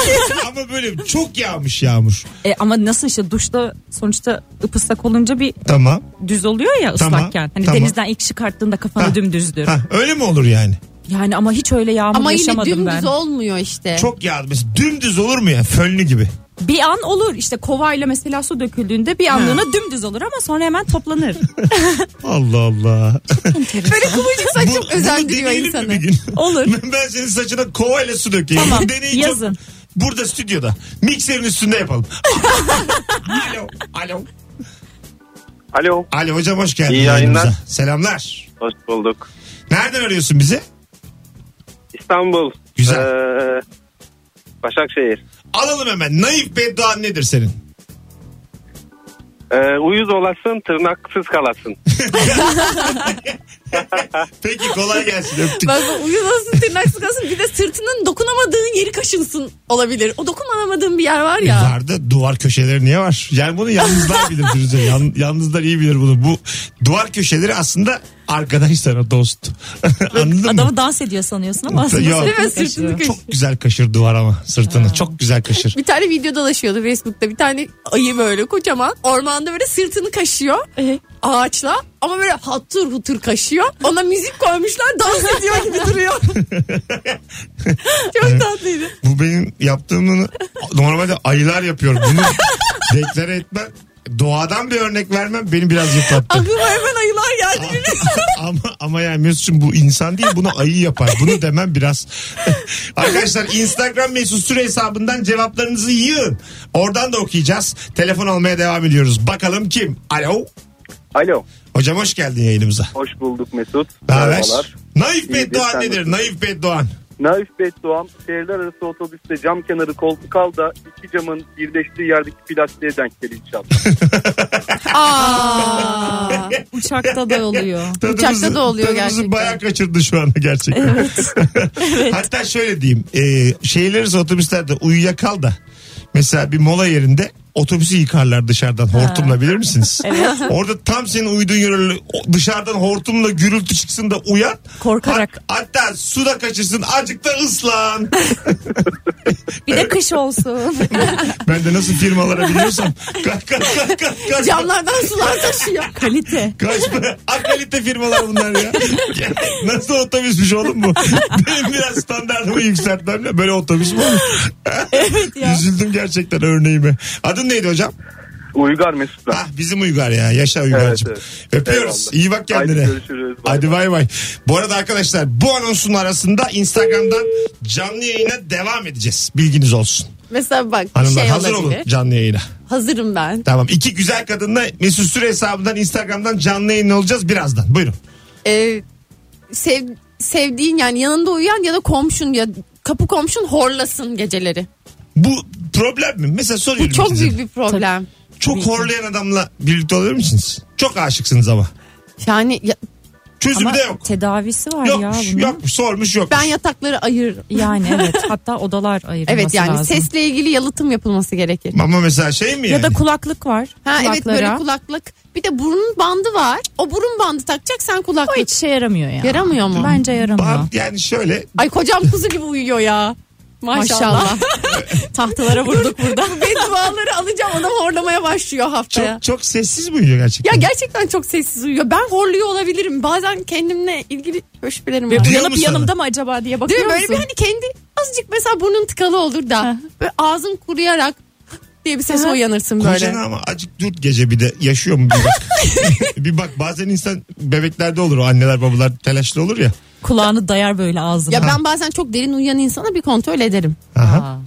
S2: ama böyle çok yağmış yağmur.
S4: E, ama nasıl işte duşta sonuçta ıpıslak olunca bir
S2: Tamam.
S4: düz oluyor ya
S2: Tamam,
S4: ıslakken. Hani
S2: tamam.
S4: denizden ilk çıkarttığında kafanı
S2: Ha,
S4: dümdüzdür.
S2: Ha, öyle mi olur yani?
S4: Yani ama hiç öyle yağmur
S3: Ama yine
S4: yaşamadım
S3: dümdüz
S4: ben.
S3: olmuyor işte.
S2: Çok yağdı. Mesela dümdüz olur mu ya? Fönlü gibi.
S4: Bir an olur işte kovayla mesela su döküldüğünde bir anlığına dümdüz olur ama sonra hemen toplanır.
S2: Allah Allah.
S3: Böyle kıvırcık saç
S2: Bu-
S3: çok özendiriyor
S2: bunu deneyelim mi
S3: insanı.
S2: bir gün?
S4: Olur.
S2: ben senin saçına kovayla su dökeyim.
S4: Tamam,
S2: çok-
S4: yazın.
S2: Burada stüdyoda. Mikserin üstünde yapalım. alo. Alo.
S6: Alo.
S2: Alo hocam hoş geldin.
S6: İyi yayınlar.
S2: yayınımıza. Selamlar.
S6: Hoş bulduk.
S2: Nereden arıyorsun bizi?
S6: İstanbul.
S2: Güzel.
S6: Ee, Başakşehir.
S2: Alalım hemen. Naif bedduan nedir senin?
S6: Ee, uyuz olasın tırnaksız kalasın.
S2: Peki kolay gelsin öptük.
S3: Bak bak uyumasın tırnaksız kalsın bir de sırtının dokunamadığın yeri kaşınsın olabilir. O dokunamadığın bir yer var ya.
S2: Vardı duvar köşeleri niye var? Yani bunu yalnızlar bilir. Yan, yalnızlar iyi bilir bunu. Bu duvar köşeleri aslında arkadaş sana dost. Anladın mı?
S4: Adamı dans ediyor sanıyorsun ama aslında
S2: Yok.
S4: sırtını kaşıyor.
S2: Çok güzel kaşır duvar ama sırtını. Çok güzel kaşır.
S3: Bir tane video dolaşıyordu Facebook'ta. Bir tane ayı böyle kocaman ormanda böyle sırtını kaşıyor ağaçla ama böyle hatır hutur kaşıyor. Ona müzik koymuşlar dans ediyor gibi duruyor. Çok tatlıydı.
S2: Bu benim yaptığımı normalde ayılar yapıyor. Bunu deklare etmem. Doğadan bir örnek vermem beni biraz yıprattı.
S3: Aklıma hemen ayılar geldi.
S2: ama ama yani Mesut'cum bu insan değil bunu ayı yapar. Bunu demem biraz. Arkadaşlar Instagram Mesut Süre hesabından cevaplarınızı yığın. Oradan da okuyacağız. Telefon almaya devam ediyoruz. Bakalım kim? Alo.
S6: Alo.
S2: Hocam hoş geldin yayınımıza.
S6: Hoş bulduk Mesut. Merhabalar.
S2: Naif
S6: İyi,
S2: bedduan
S6: sen
S2: nedir? Naif bedduan.
S6: Naif Beddoğan şehirler arası otobüste cam kenarı koltuk al da iki camın birleştiği yerdeki plastiğe denk gel inşallah.
S3: Aa,
S4: Uçakta da oluyor.
S3: Uçakta da oluyor
S2: tadımızı
S3: gerçekten.
S2: bayağı kaçırdı şu anda gerçekten. Hatta şöyle diyeyim. E, şehirler arası otobüslerde uyuyakal da mesela bir mola yerinde otobüsü yıkarlar dışarıdan hortumla bilir misiniz? Orada tam senin uyuduğun yere o- dışarıdan hortumla gürültü çıksın da uyan.
S4: Korkarak.
S2: Hat- hatta su da kaçırsın azıcık da ıslan.
S4: Bir de kış olsun.
S2: ben de nasıl firmalara biliyorsam. Kaç kaç kaç kaç kaç.
S3: camlardan sular taşıyor.
S4: Kalite.
S2: Kaç para? Akalite firmalar bunlar ya. Nasıl otobüsmüş oğlum bu? Benim biraz standartımı yükseltmem de böyle otobüs mü olur?
S4: Evet ya.
S2: Üzüldüm gerçekten örneğime. Adın neydi hocam?
S6: Uygar Mesut ben.
S2: Ah bizim Uygar ya. Yaşa Uygar'cığım.
S6: Evet,
S2: Öpüyoruz.
S6: Eyvallah.
S2: İyi bak kendine.
S6: Haydi görüşürüz. Bay
S2: Hadi
S6: bay.
S2: bay. Bu arada arkadaşlar bu anonsun arasında Instagram'dan canlı yayına devam edeceğiz. Bilginiz olsun.
S3: Mesela bak bir
S2: Hanımlar
S3: şey
S2: hazır
S3: olabilir.
S2: olun canlı yayına.
S3: Hazırım ben.
S2: Tamam. iki güzel kadınla Mesut Süre hesabından Instagram'dan canlı yayın olacağız birazdan. Buyurun.
S3: Ee, sev, sevdiğin yani yanında uyuyan ya da komşun ya kapı komşun horlasın geceleri.
S2: Bu problem mi? Mesela soruyorum
S3: Bu çok
S2: size.
S3: büyük bir problem.
S2: Çok horlayan adamla birlikte olabilir misiniz? Çok aşıksınız ama.
S3: Yani ya-
S2: Çözümü de yok.
S4: tedavisi var ya
S2: Yokmuş,
S4: bunun.
S2: yokmuş, sormuş yok.
S3: ben yatakları ayırırım.
S4: Yani evet hatta odalar ayırılması
S3: Evet yani
S4: lazım.
S3: sesle ilgili yalıtım yapılması gerekir.
S2: Ama mesela şey mi yani?
S4: Ya da kulaklık var.
S3: Ha evet böyle
S4: kulaklara.
S3: kulaklık. Bir de burun bandı var. O burun bandı takacak sen
S4: O
S3: kulaklık.
S4: hiç şey yaramıyor ya.
S3: Yaramıyor mu?
S4: Bence yaramıyor.
S2: Bant yani şöyle
S3: Ay kocam kuzu gibi uyuyor ya. Maşallah.
S4: Tahtalara vurduk burada.
S3: Bedduaları alacağım adam horlamaya başlıyor haftaya.
S2: çok çok sessiz mi uyuyor gerçekten?
S3: Ya gerçekten çok sessiz uyuyor. Ben horluyor olabilirim. Bazen kendimle ilgili şüphelerim var.
S4: Uyanıp
S2: sana?
S4: yanımda mı acaba diye
S3: Değil
S4: bakıyor
S3: mi? Böyle
S4: musun?
S3: bir hani kendi azıcık mesela burnun tıkalı olur da ağzın kuruyarak diye bir sese uyanırsın böyle.
S2: Kocana ama acık dur gece bir de yaşıyor mu bir bak. bir bak bazen insan bebeklerde olur o anneler babalar telaşlı olur ya.
S4: Kulağını dayar böyle ağzına.
S3: Ya ben bazen çok derin uyuyan insana bir kontrol ederim.
S2: Aha.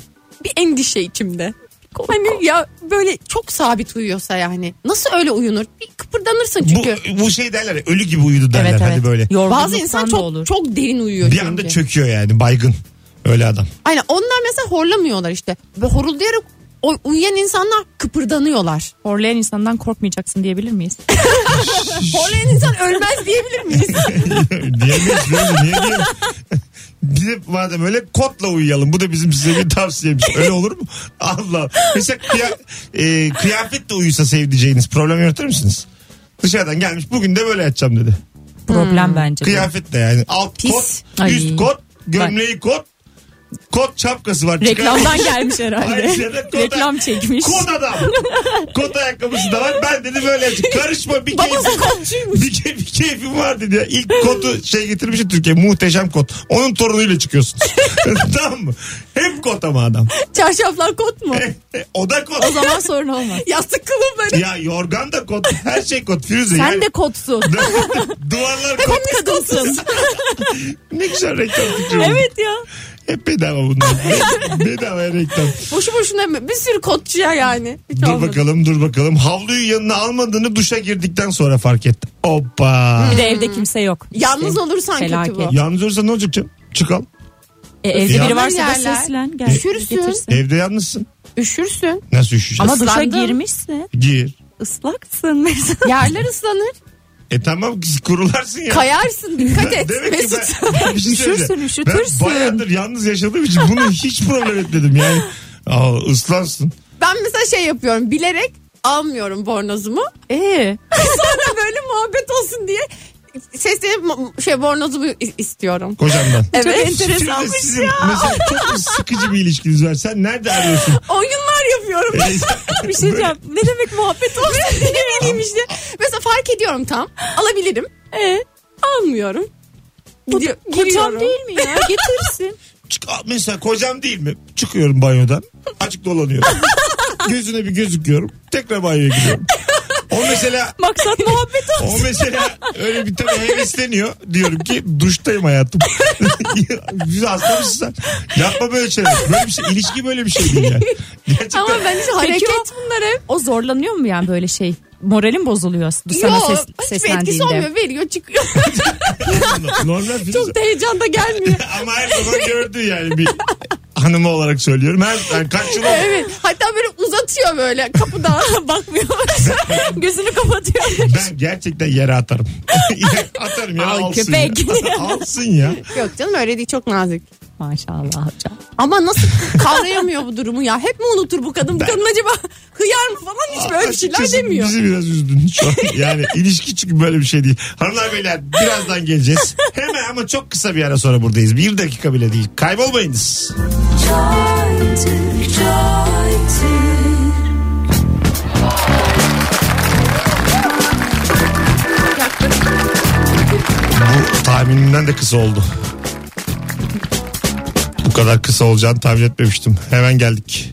S3: Bir endişe içimde. Hani ya böyle çok sabit uyuyorsa yani. Nasıl öyle uyunur? Bir kıpırdanırsın
S2: Bu,
S3: çünkü.
S2: bu şey derler ya ölü gibi uyudu derler
S4: Evet
S2: hadi
S4: evet.
S2: böyle.
S3: Bazı insan
S4: da
S3: çok
S4: olur.
S3: çok derin uyuyor
S2: Bir
S3: çünkü.
S2: anda çöküyor yani baygın. Öyle adam.
S3: Aynen onlar mesela horlamıyorlar işte. Ve horuldayarak o- uyuyan insanlar kıpırdanıyorlar.
S4: Horlayan insandan korkmayacaksın diyebilir miyiz?
S3: Horlayan insan ölmez diyebilir miyiz?
S2: Diyemeyiz. böyle, Niye diyelim? De madem öyle kotla uyuyalım. Bu da bizim size bir tavsiyemiz. Öyle olur mu? Allah. Mesela kıya, e, kıyafetle uyusa sevdiceğiniz problem yaratır mısınız? Dışarıdan gelmiş bugün de böyle yatacağım dedi.
S4: Problem bence. bu.
S2: Kıyafetle yani. Alt
S3: Pis.
S2: kot,
S4: Ay.
S2: üst kot, gömleği kot, kot şapkası var.
S4: Reklamdan gelmiş herhalde.
S2: işte kot-
S4: Reklam çekmiş.
S2: Kot adam. kot ayakkabısı da var. Ben dedi böyle yapacağım. Karışma bir keyfim. Bir, key- bir keyfim var dedi ya. İlk kotu şey getirmiş ya Türkiye. Muhteşem kot. Onun torunuyla çıkıyorsunuz. tamam mı? Hep kot ama adam.
S3: Çarşaflar kot mu?
S2: o da kot.
S4: O zaman sorun olmaz.
S3: Yastık kılıf böyle.
S2: Ya yorgan da kot. Her şey kot. Firuze
S4: Sen
S2: yani.
S4: de kotsun.
S2: Duvarlar kot.
S4: Kadınsın.
S2: Ne güzel reklam fikri
S4: evet ya.
S2: Hep bedava bunlar. Be- bedava reklam.
S3: Boşu boşuna mı? Bir sürü kotçuya yani. Hiç
S2: Dur
S3: olmadı.
S2: bakalım dur bakalım. Havluyu yanına almadığını duşa girdikten sonra fark etti. Hoppa.
S4: Bir de evde kimse yok.
S3: Yalnız
S4: İşte
S3: olursan kötü
S4: felaket.
S3: bu.
S2: Yalnız olursa ne olacak canım? Çıkal.
S4: E, evde biri varsa da
S3: Yerler.
S4: seslen. Gel.
S3: Üşürsün.
S4: getirsin.
S2: Evde yalnızsın.
S3: Üşürsün.
S2: Nasıl üşüyeceksin?
S4: Ama duşa
S3: Islandın.
S4: girmişsin.
S2: Gir.
S4: Islaksın mesela.
S3: Yerler ıslanır.
S2: E tamam kurularsın ya.
S3: Kayarsın dikkat et.
S2: Demek ki ben, bir şey
S4: Üşürsün,
S2: söyleyeceğim.
S4: üşütürsün.
S2: Ben bayağıdır yalnız yaşadığım için bunu hiç problem etmedim yani. Aa, ıslansın.
S3: Ben mesela şey yapıyorum bilerek almıyorum bornozumu.
S4: Ee,
S3: Sonra böyle muhabbet olsun diye seslenip mo- şey bornozumu istiyorum.
S2: Kocandan.
S3: Evet.
S2: Şimdi sizin mesela çok sıkıcı bir ilişkiniz var. Sen nerede arıyorsun?
S3: Oyunlar yapıyorum.
S2: Ee,
S4: bir şey diyeceğim. Ne demek muhabbet olsun?
S3: ne bileyim işte. Mesela fark ediyorum tam. Alabilirim. E almıyorum. Gidiyor,
S4: Kocam değil mi ya? Getirsin.
S2: Çık- mesela kocam değil mi? Çıkıyorum banyodan. Açık dolanıyorum. Gözüne bir gözüküyorum. Tekrar banyoya gidiyorum. O mesela
S4: Maksat muhabbet olsun.
S2: o mesela öyle bir tabii hevesleniyor. Diyorum ki duştayım hayatım. Biz hasta mısın sen? Yapma böyle şeyler. Böyle bir şey. ilişki böyle bir şey değil yani. Gerçekten.
S3: Ama ben işte hareket bunlar hep.
S4: O zorlanıyor mu yani böyle şey? Moralin bozuluyor sana
S3: Yok
S4: ses,
S3: hiçbir etkisi
S4: seslendiğinde.
S3: olmuyor. Veriyor çıkıyor.
S2: Normal Firuze.
S3: Çok da heyecan da gelmiyor.
S2: Ama her zaman gördü yani bir hanımı olarak söylüyorum. Her yani kaç yıl oldu.
S3: evet. Hatta böyle uzatıyor böyle kapıda.
S4: Bakmıyor. Gözünü kapatıyor.
S2: Ben gerçekten yere atarım. atarım ya
S4: Al
S2: alsın
S4: köpek.
S2: ya. alsın ya.
S3: Yok canım öyle değil çok nazik.
S4: Maşallah hocam.
S3: Ama nasıl kavrayamıyor bu durumu ya? Hep mi unutur bu kadın? Bu kadın acaba hıyar mı falan hiç böyle bir şeyler
S2: Açıkçası
S3: demiyor.
S2: Bizi biraz üzdün şu an. Yani ilişki çünkü böyle bir şey değil. Hanımlar beyler birazdan geleceğiz. Hemen ama çok kısa bir ara sonra buradayız. Bir dakika bile değil. Kaybolmayınız. Bu tahminimden de kısa oldu. Bu kadar kısa olacağını tahmin etmemiştim. Hemen geldik.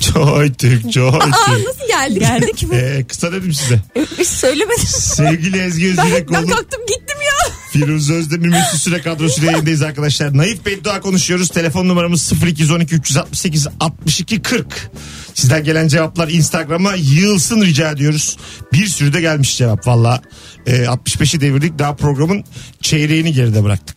S2: Joy Türk, Joy
S3: Aa
S2: Türk.
S3: nasıl geldik?
S4: Geldik mi?
S2: Ee, kısa dedim size.
S4: Hiç söylemedim.
S2: Sevgili Ezgi
S3: Ben, ben
S2: Özgürekoğlu,
S3: kalktım gittim ya.
S2: Firuze Özdemir Mesut Süre kadrosuyla yayındayız arkadaşlar. Naif Beddua konuşuyoruz. Telefon numaramız 0212 368 62 40. Sizden gelen cevaplar Instagram'a yığılsın rica ediyoruz. Bir sürü de gelmiş cevap valla. Ee, 65'i devirdik daha programın çeyreğini geride bıraktık.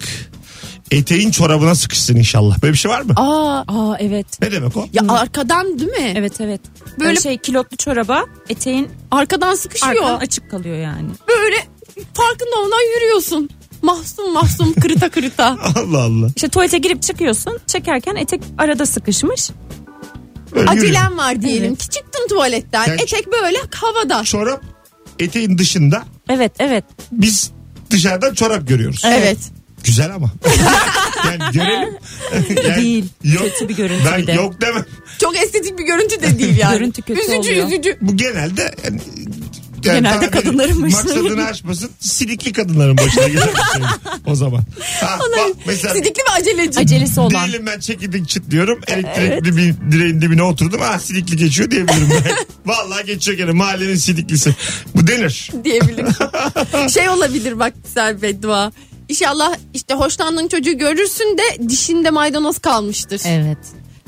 S2: Eteğin çorabına sıkışsın inşallah. Böyle bir şey var mı?
S3: Aa
S4: Aa evet.
S2: Ne demek o?
S3: ya arkadan değil mi?
S4: Evet evet.
S3: Böyle-
S4: Böyle şey kilotlu çoraba eteğin
S3: Arkadan sıkışıyor.
S4: arkadan açık kalıyor yani.
S3: Böyle farkında olmadan yürüyorsun. Mahzun mahzun kırıta kırıta.
S2: Allah Allah.
S4: İşte tuvalete girip çıkıyorsun. Çekerken etek arada sıkışmış.
S2: Böyle yürüyor.
S3: Acelem var diyelim
S4: Evet.
S3: ki çıktın tuvaletten.
S2: Yani-
S3: Etek böyle havada.
S2: Çorap eteğin dışında
S4: Evet evet.
S2: biz dışarıdan çorap görüyoruz.
S3: Evet.
S2: Güzel ama. yani görelim. Yani
S4: Değil.
S2: Yok,
S4: Kötü bir görüntü
S2: Ben
S4: de.
S2: yok demem.
S3: Çok estetik bir görüntü de değil yani.
S4: Görüntü kötü
S3: üzücü
S4: oluyor.
S3: üzücü.
S2: Bu genelde yani
S4: Genelde
S2: tahmin edin,
S4: kadınların başına
S2: Maksadını aşmasın. Sidikli kadınların başına gelir bir şey o zaman. Ha, bak, mesela
S3: Sidikli ve aceleci.
S4: Acelesi olan.
S2: Değilim ben çekirdek çıtlıyorum. Elektrikli bir direğin dibine oturdum. Ah sidikli geçiyor diyebilirim ben. Vallahi geçiyor gene mahallenin sidiklisi. Bu denir.
S3: diyebilirim. şey olabilir bak güzel beddua. İnşallah işte hoşlandığın çocuğu görürsün de dişinde maydanoz kalmıştır.
S4: Evet.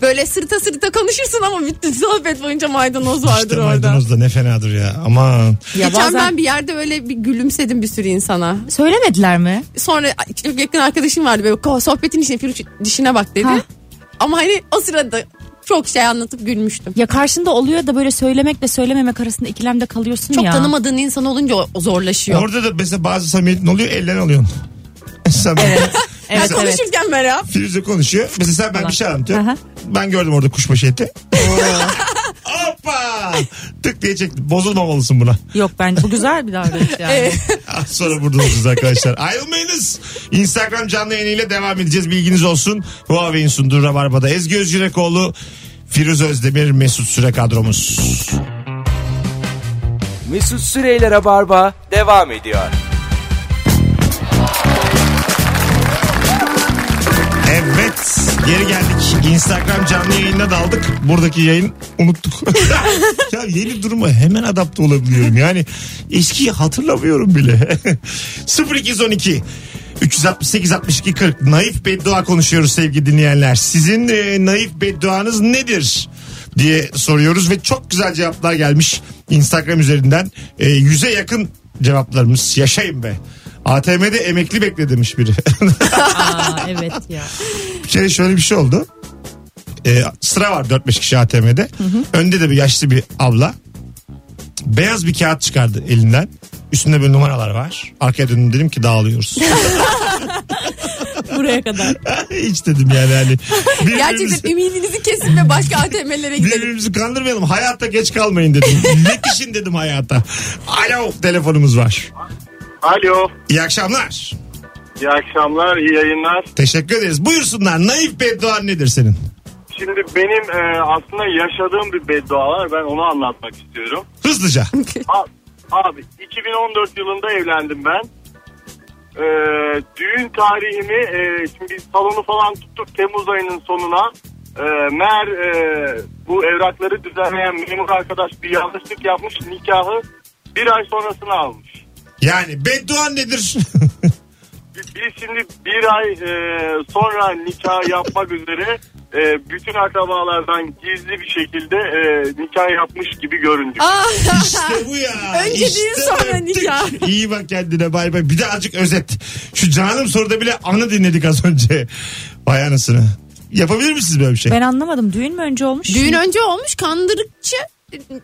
S3: Böyle sırta sırta konuşursun ama bütün sohbet boyunca maydanoz vardır
S2: İşte
S3: orada.
S2: maydanoz da ne fenadır ya. Aman.
S4: Ya
S3: Geçen
S4: bazen
S3: ben bir yerde öyle bir gülümsedim bir sürü insana.
S4: söylemediler mi?
S3: Sonra çok yakın arkadaşım vardı böyle "Ko- sohbetin içine Firuç dişine bak dedi.
S4: Ha.
S3: Ama hani o sırada çok şey anlatıp gülmüştüm.
S4: Ya karşında oluyor da böyle söylemekle söylememek arasında ikilemde kalıyorsun
S3: Çok
S4: ya.
S3: tanımadığın insan olunca o- o zorlaşıyor.
S2: Orada da mesela bazı samimiyetin oluyor elden alıyorsun. Samimiyet.
S4: Evet. Evet, evet.
S3: konuşurken Meral.
S2: Firuze konuşuyor. Mesela sen ben bir şey anlatıyorum.
S4: Aha.
S2: Ben gördüm orada kuşbaşı eti. Hoppa! Tık diye çektim. Bozulmamalısın buna.
S4: Yok bence bu güzel bir davranış yani.
S2: Az sonra burada olacağız arkadaşlar. Ayrılmayınız. Instagram canlı yayınıyla devam edeceğiz. Bilginiz olsun. Huawei'in sunduğu Rabarba'da Ezgi Özcürekoğlu, Firuze Özdemir, Mesut Süre kadromuz.
S1: Mesut Süreyler'e barba devam ediyor.
S2: Evet geri geldik. Instagram canlı yayınına daldık. Buradaki yayın unuttuk. ya yeni duruma hemen adapte olabiliyorum. Yani eskiyi hatırlamıyorum bile. 0212 368 62 40 naif beddua konuşuyoruz sevgili dinleyenler. Sizin e, naif bedduanız nedir? diye soruyoruz ve çok güzel cevaplar gelmiş Instagram üzerinden. E, yüze yakın cevaplarımız. Yaşayın be. ATM'de emekli bekle demiş biri.
S4: Aa, evet ya.
S2: Bir kere şöyle bir şey oldu. Ee, sıra var 4-5 kişi ATM'de. Önde de bir yaşlı bir abla. Beyaz bir kağıt çıkardı elinden. Üstünde böyle numaralar var. Arkaya döndüm dedim ki dağılıyoruz.
S4: Buraya kadar.
S2: Hiç dedim yani hani.
S3: Gerçekten ümidinizi kesin ve başka ATM'lere gidelim.
S2: birbirimizi kandırmayalım. Hayatta geç kalmayın dedim. Yetişin dedim hayata. Alo telefonumuz var.
S6: Alo.
S2: İyi akşamlar.
S6: İyi akşamlar, iyi yayınlar.
S2: Teşekkür ederiz. Buyursunlar. Naif bedduan nedir senin?
S6: Şimdi benim e, aslında yaşadığım bir beddua var. Ben onu anlatmak istiyorum.
S2: Hızlıca.
S6: A- Abi 2014 yılında evlendim ben. Ee, düğün tarihimi e, şimdi biz salonu falan tuttuk Temmuz ayının sonuna. Ee, meğer e, bu evrakları düzenleyen memur arkadaş bir yanlışlık yapmış nikahı bir ay sonrasına almış.
S2: Yani bedduan nedir?
S6: Biz şimdi bir ay e, sonra nikah yapmak üzere e, bütün akrabalardan gizli bir şekilde e, nikah yapmış gibi göründük.
S3: Aa,
S2: İşte bu ya.
S3: Önce düğün,
S2: İşte
S3: sonra
S2: öptük.
S3: nikah.
S2: İyi bak kendine bay bay. Bir de azıcık özet. Şu canım soruda bile anı dinledik az önce. Vay anasını. Yapabilir misiniz böyle bir şey?
S4: Ben anlamadım. Düğün mü önce olmuş?
S3: Düğün önce olmuş kandırıkçı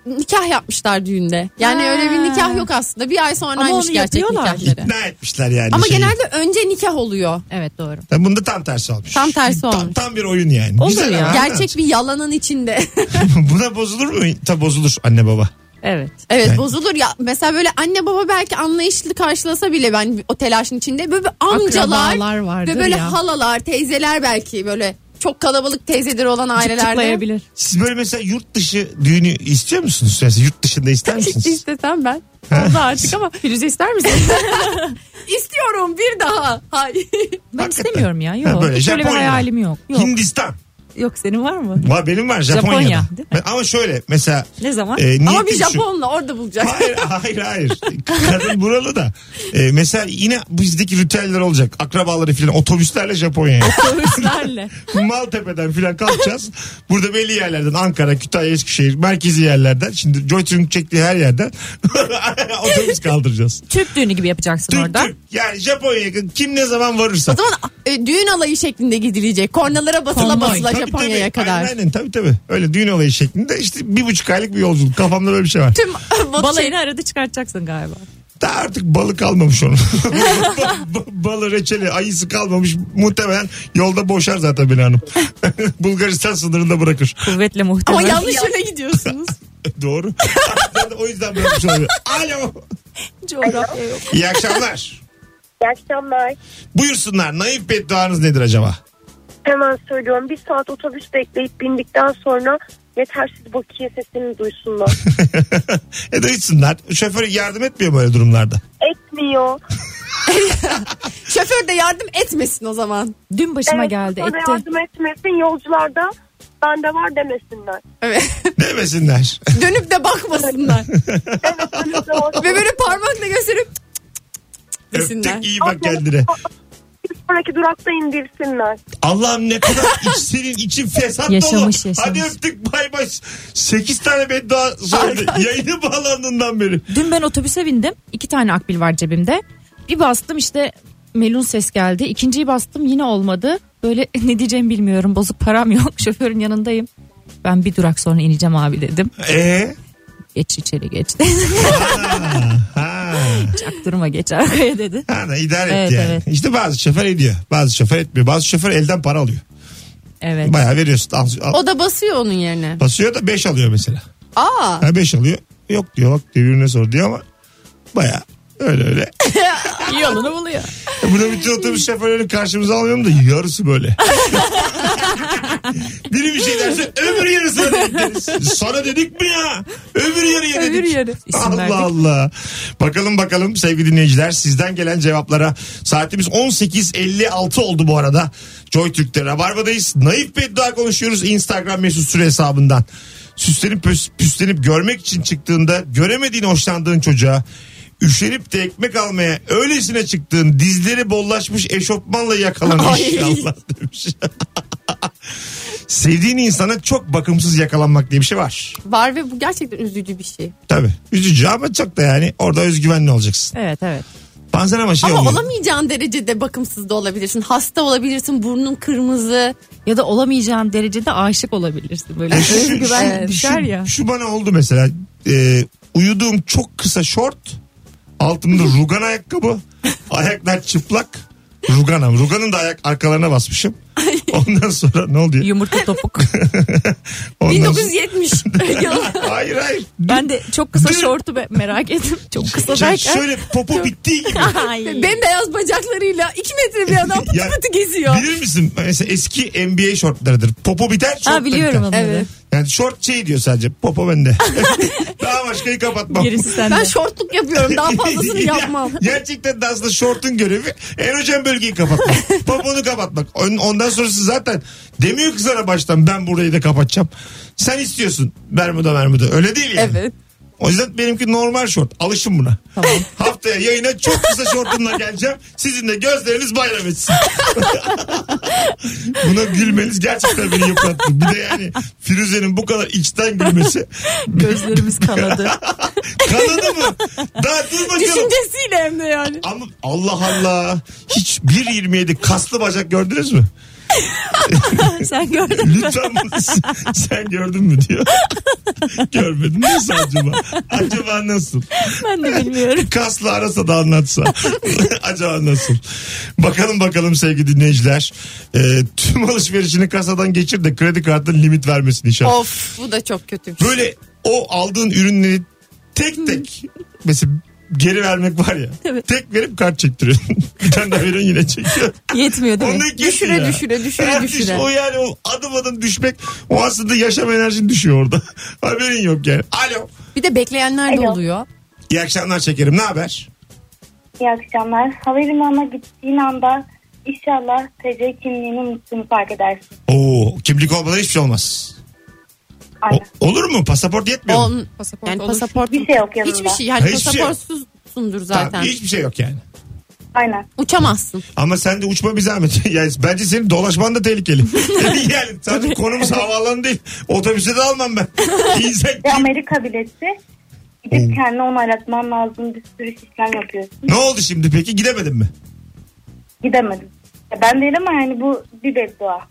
S3: nikah yapmışlar düğünde. Yani
S4: Ha.
S3: öyle bir nikah yok aslında. Bir ay sonraymış gerçek
S4: yapıyorlar.
S3: nikahları.
S2: İkna etmişler yani.
S3: Ama
S2: şeyi.
S3: genelde önce nikah oluyor.
S4: Evet doğru.
S2: Tabii Bunda tam tersi olmuş.
S3: Tam tersi
S2: tam,
S3: olmuş.
S2: Tam bir oyun yani.
S4: Olur
S2: Güzel
S4: ya.
S2: ama.
S3: Gerçek bir yalanın içinde.
S2: Buna bozulur mu? Tabii bozulur anne baba.
S4: Evet.
S3: evet
S2: Yani-
S3: bozulur ya. Mesela böyle anne baba belki anlayışlı karşılasa bile ben o telaşın içinde böyle bir amcalar ve böyle
S4: ya.
S3: halalar, teyzeler belki böyle çok kalabalık teyzeleri olan ailelerde.
S4: Çıtlayabilir.
S2: Siz böyle mesela yurt dışı düğünü istiyor musunuz? Mesela yurt dışında ister misiniz?
S3: İstesem ben. Oldu artık ama
S4: Firuze ister misin?
S3: istiyorum bir daha. Hayır.
S4: ben
S2: Hakikaten.
S4: istemiyorum ya.
S2: Ha,
S4: Yok.
S2: böyle
S4: Hiç öyle bir
S2: Japonya.
S4: hayalim yok. Yok.
S2: Hindistan.
S4: Yok senin var mı?
S2: Var benim var Japonya'da.
S4: Japonya, değil mi?
S2: Ama şöyle mesela.
S4: Ne zaman?
S2: e,
S3: Ama bir
S2: şu-
S3: Japonla orada bulacak.
S2: Hayır hayır hayır. Kadın buralı da. Ee, mesela yine bizdeki ritüeller olacak. Akrabaları filan otobüslerle Japonya'ya.
S4: Otobüslerle.
S2: Maltepe'den filan kalkacağız. Burada belli yerlerden Ankara, Kütahya, Eskişehir merkezi yerlerden. Şimdi Joytürk'ün çektiği her yerden otobüs kaldıracağız.
S4: Türk düğünü gibi yapacaksın
S2: Türk
S4: orada.
S2: Türk. Yani Japonya'ya kim ne zaman varırsa.
S3: O zaman e, düğün alayı şeklinde gidilecek. Kornalara basıla
S4: Konvoy.
S3: basıla
S2: Tabii,
S3: Japonya'ya
S2: tabii.
S3: kadar.
S2: Aynen, aynen tabii tabii. Öyle düğün olayı şeklinde işte bir buçuk aylık bir yolculuk. Kafamda böyle bir şey var.
S3: Tüm
S4: Balayını arada çıkartacaksın galiba.
S2: Daha artık balı kalmamış onun. Balı reçeli ayısı kalmamış. Muhtemelen yolda boşar zaten beni hanım. Bulgaristan sınırında bırakır.
S4: Kuvvetle
S3: Ama
S4: muhtemel.
S3: yanlış yöne gidiyorsunuz.
S2: Doğru. Ben de o yüzden bırakmış olabilir. Alo.
S4: Coğrafya yok.
S2: İyi akşamlar.
S7: İyi akşamlar.
S2: Buyursunlar. Naif bedduanız nedir acaba?
S7: Hemen söylüyorum. Bir saat otobüs bekleyip bindikten sonra yetersiz bakiye sesini duysunlar.
S2: e duysunlar. Şoför yardım etmiyor böyle durumlarda.
S7: Etmiyor.
S3: Şoför de yardım etmesin o zaman.
S4: Dün başıma
S7: Evet,
S4: geldi etti.
S7: yardım etmesin yolcularda bende var demesinler.
S3: Evet.
S2: Demesinler.
S3: Dönüp de bakmasınlar.
S7: Evet önümde var.
S3: Ve böyle parmakla gösterip cık cık cık desinler.
S2: Öptük iyi bak kendine.
S7: Sonraki durakta indirsinler.
S2: Allah'ım ne kadar iç, senin için fesat
S4: Yaşamış,
S2: dolu.
S4: yaşamış.
S2: Hadi öptük bay bay. 8 tane beddua söyledi. Yayını bağlandığından beri.
S4: Dün ben otobüse bindim. İki tane akbil var cebimde. Bir bastım işte melun ses geldi. İkinciyi bastım yine olmadı. Böyle ne diyeceğimi bilmiyorum. Bozuk param yok. Şoförün yanındayım. Ben bir durak sonra ineceğim abi dedim.
S2: Ee?
S4: Geç içeri geç.
S2: Ha.
S4: Çaktırma geç arkaya dedi.
S2: Ha da idare
S4: Evet,
S2: etti yani.
S4: evet.
S2: İşte bazı şoför ediyor. Bazı şoför etmiyor. Bazı şoför elden para alıyor.
S4: Evet.
S2: Bayağı veriyorsun. Al- al-
S3: O da basıyor onun yerine.
S2: Basıyor da 5 alıyor mesela.
S3: Aa.
S2: Ha 5 alıyor. Yok diyor bak devirine sor diyor ama bayağı öyle öyle.
S4: Yolunu buluyor.
S2: E Buna bütün otobüs şoförlerini karşımıza almıyorum da yarısı böyle. Biri bir şey derse öbür yarısına denk deriz. Sana dedik mi ya? Öbür yarıya dedik.
S3: Öbür yarı.
S4: İsim
S2: Allah
S4: verdik.
S2: Allah. Bakalım bakalım sevgili dinleyiciler sizden gelen cevaplara. Saatimiz 18.56 oldu bu arada. Joy Türk'te Rabarba'dayız. Naif beddua konuşuyoruz Instagram mesut süre hesabından. Süslenip püs- püslenip görmek için çıktığında göremediğin hoşlandığın çocuğa üşenip de ekmek almaya öylesine çıktığın dizleri bollaşmış eşofmanla yakalan
S3: Ay.
S2: inşallah demiş. Sevdiğin insana çok bakımsız yakalanmak diye bir şey var.
S3: Var ve bu gerçekten üzücü bir şey.
S2: Tabii. Üzücü ama çok da yani orada özgüvenli olacaksın.
S4: Evet evet.
S2: Bazen ama şey
S3: Ama
S2: oluyor.
S3: olamayacağın derecede bakımsız da olabilirsin. Hasta olabilirsin, burnun kırmızı.
S4: Ya da olamayacağın derecede aşık olabilirsin. Böyle
S2: Şu-
S4: özgüven düşer
S2: şu-
S4: ya.
S2: Şu bana oldu mesela. Ee, uyuduğum çok kısa şort. Altımda rugan ayakkabı. Ayaklar çıplak. Ruganım. Ruganın da ayak arkalarına basmışım. Ondan sonra ne oldu ya?
S4: Yumurta topuk.
S2: Ondan
S3: 1970 yılı.
S2: sonra- Hayır hayır.
S4: ben de çok kısa
S2: Dün-
S4: şortu merak ettim. Çok kısa derken.
S2: şöyle popo bittiği gibi.
S3: Bembeyaz bacaklarıyla 2 metre bir adam pıtı
S2: Ya,
S3: pıtı geziyor.
S2: Bilir misin? Mesela eski NBA şortlarıdır. Popo biter, şort
S4: Ha biliyorum
S2: biter.
S4: onları.
S3: Evet.
S2: Yani şort şey diyor sadece. Popo bende. Daha başkayı kapatmam.
S4: Gerisi sende.
S3: Ben şortluk yapıyorum daha fazlasını
S2: Ya,
S3: yapmam.
S2: Gerçekten de aslında şortun görevi erojen bölgeyi kapatmak. Poponu kapatmak. On- Ondan sonrası zaten demiyor ki sana baştan ben burayı da kapatacağım. Sen istiyorsun Bermuda Bermuda. Öyle değil yani.
S3: Evet.
S2: O yüzden benimki normal şort. Alışın buna.
S4: Tamam.
S2: Haftaya yayına çok kısa şortumla geleceğim. Sizin de gözleriniz bayram etsin. Buna gülmeniz gerçekten beni yıprattı. Bir de yani Firuze'nin bu kadar içten gülmesi.
S4: Gözlerimiz kanadı.
S2: Kanadı mı? Daha dur bakalım.
S3: Düşüncesiyle hem de yani.
S2: Ama Allah Allah. Hiç 1.27 kaslı bacak gördünüz mü?
S4: Sen gördün mü?
S2: Lütfen sen- gördün mü diyor. Görmedim. Nasıl acaba? Acaba nasıl?
S4: Ben de bilmiyorum.
S2: Kaslı arasa da anlatsa. acaba nasıl? Bakalım bakalım sevgili dinleyiciler. Ee, tüm alışverişini kasadan geçir de kredi kartının limit vermesin inşallah.
S3: Of bu da çok kötü bir şey.
S2: Böyle o aldığın ürünleri tek tek mesela geri vermek var ya.
S4: Evet.
S2: Tek verip kart çektiriyorsun. bir tane daha veriyorsun yine çekiyor.
S4: Yetmiyor değil mi?
S3: Düşüre,
S2: ya.
S3: düşüre, düşüre,
S2: Evet,
S3: düşüre.
S2: işte O yani o adım adım düşmek o aslında yaşam enerjin düşüyor orada. Haberin yok yani. Alo.
S3: Bir de bekleyenler de
S7: Alo.
S3: oluyor.
S2: İyi akşamlar şekerim ne haber?
S7: İyi akşamlar. Havalimanına gittiğin anda inşallah TC kimliğini unuttuğunu fark edersin.
S2: Oo kimlik olmadan hiçbir şey olmaz. O-
S7: Aynen.
S2: olur mu? Pasaport yetmiyor mu?
S3: On,
S4: Pasaport
S3: yani
S4: olur.
S3: pasaport
S7: Bir şey yok yanında.
S3: Hiçbir şey yani
S2: Hiçbir şey yok.
S3: pasaportsuzsundur
S2: Tamam,
S3: zaten.
S2: hiçbir şey yok yani.
S7: Aynen.
S3: Uçamazsın.
S2: Ama sen de uçma bir zahmet. yani bence senin dolaşman da tehlikeli. yani sadece konumuz havaalanı değil. Otobüse de almam ben. İnsan kim-
S7: Amerika bileti gidip kendini onaylatman lazım. Bir sürü işlem yapıyorsun.
S2: Ne oldu şimdi peki? Gidemedin mi?
S7: Gidemedim. Ya ben değil ama yani bu bir beddua.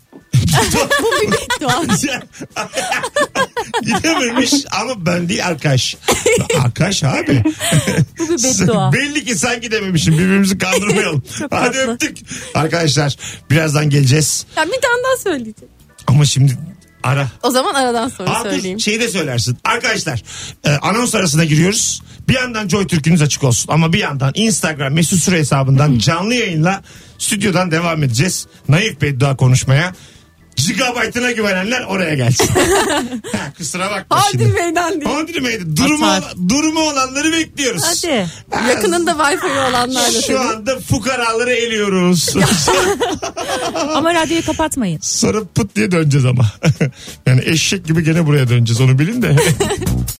S2: Gidememiş ama ben değil arkadaş. Arkadaş abi.
S4: Bu bir beddua.
S2: Belli ki sen gidememişsin. Birbirimizi kandırmayalım. Hadi
S4: tatlı.
S2: öptük. Arkadaşlar birazdan geleceğiz.
S3: Ya bir tane daha söyleyeceğim.
S2: Ama şimdi ara.
S3: O zaman aradan sonra
S2: Aa, dur,
S3: söyleyeyim.
S2: şeyi de söylersin. Arkadaşlar e, anons arasına giriyoruz. Bir yandan Joy Türk'ünüz açık olsun. Ama bir yandan Instagram mesut süre hesabından canlı yayınla stüdyodan devam edeceğiz. Naif beddua konuşmaya. Gigabaytına güvenenler oraya gelsin. ha, kusura bakma
S3: Hadi
S2: şimdi.
S3: meydan diye.
S2: Hadi meydan. Durumu,
S4: Atar.
S2: durumu olanları bekliyoruz.
S4: Hadi.
S2: Ha,
S3: Yakınında Wi-Fi olanlar da
S2: Şu
S3: tabii.
S2: anda fukaraları eliyoruz.
S4: Ama radyoyu kapatmayın.
S2: Sonra pıt diye döneceğiz ama. yani eşek gibi gene buraya döneceğiz onu bilin de.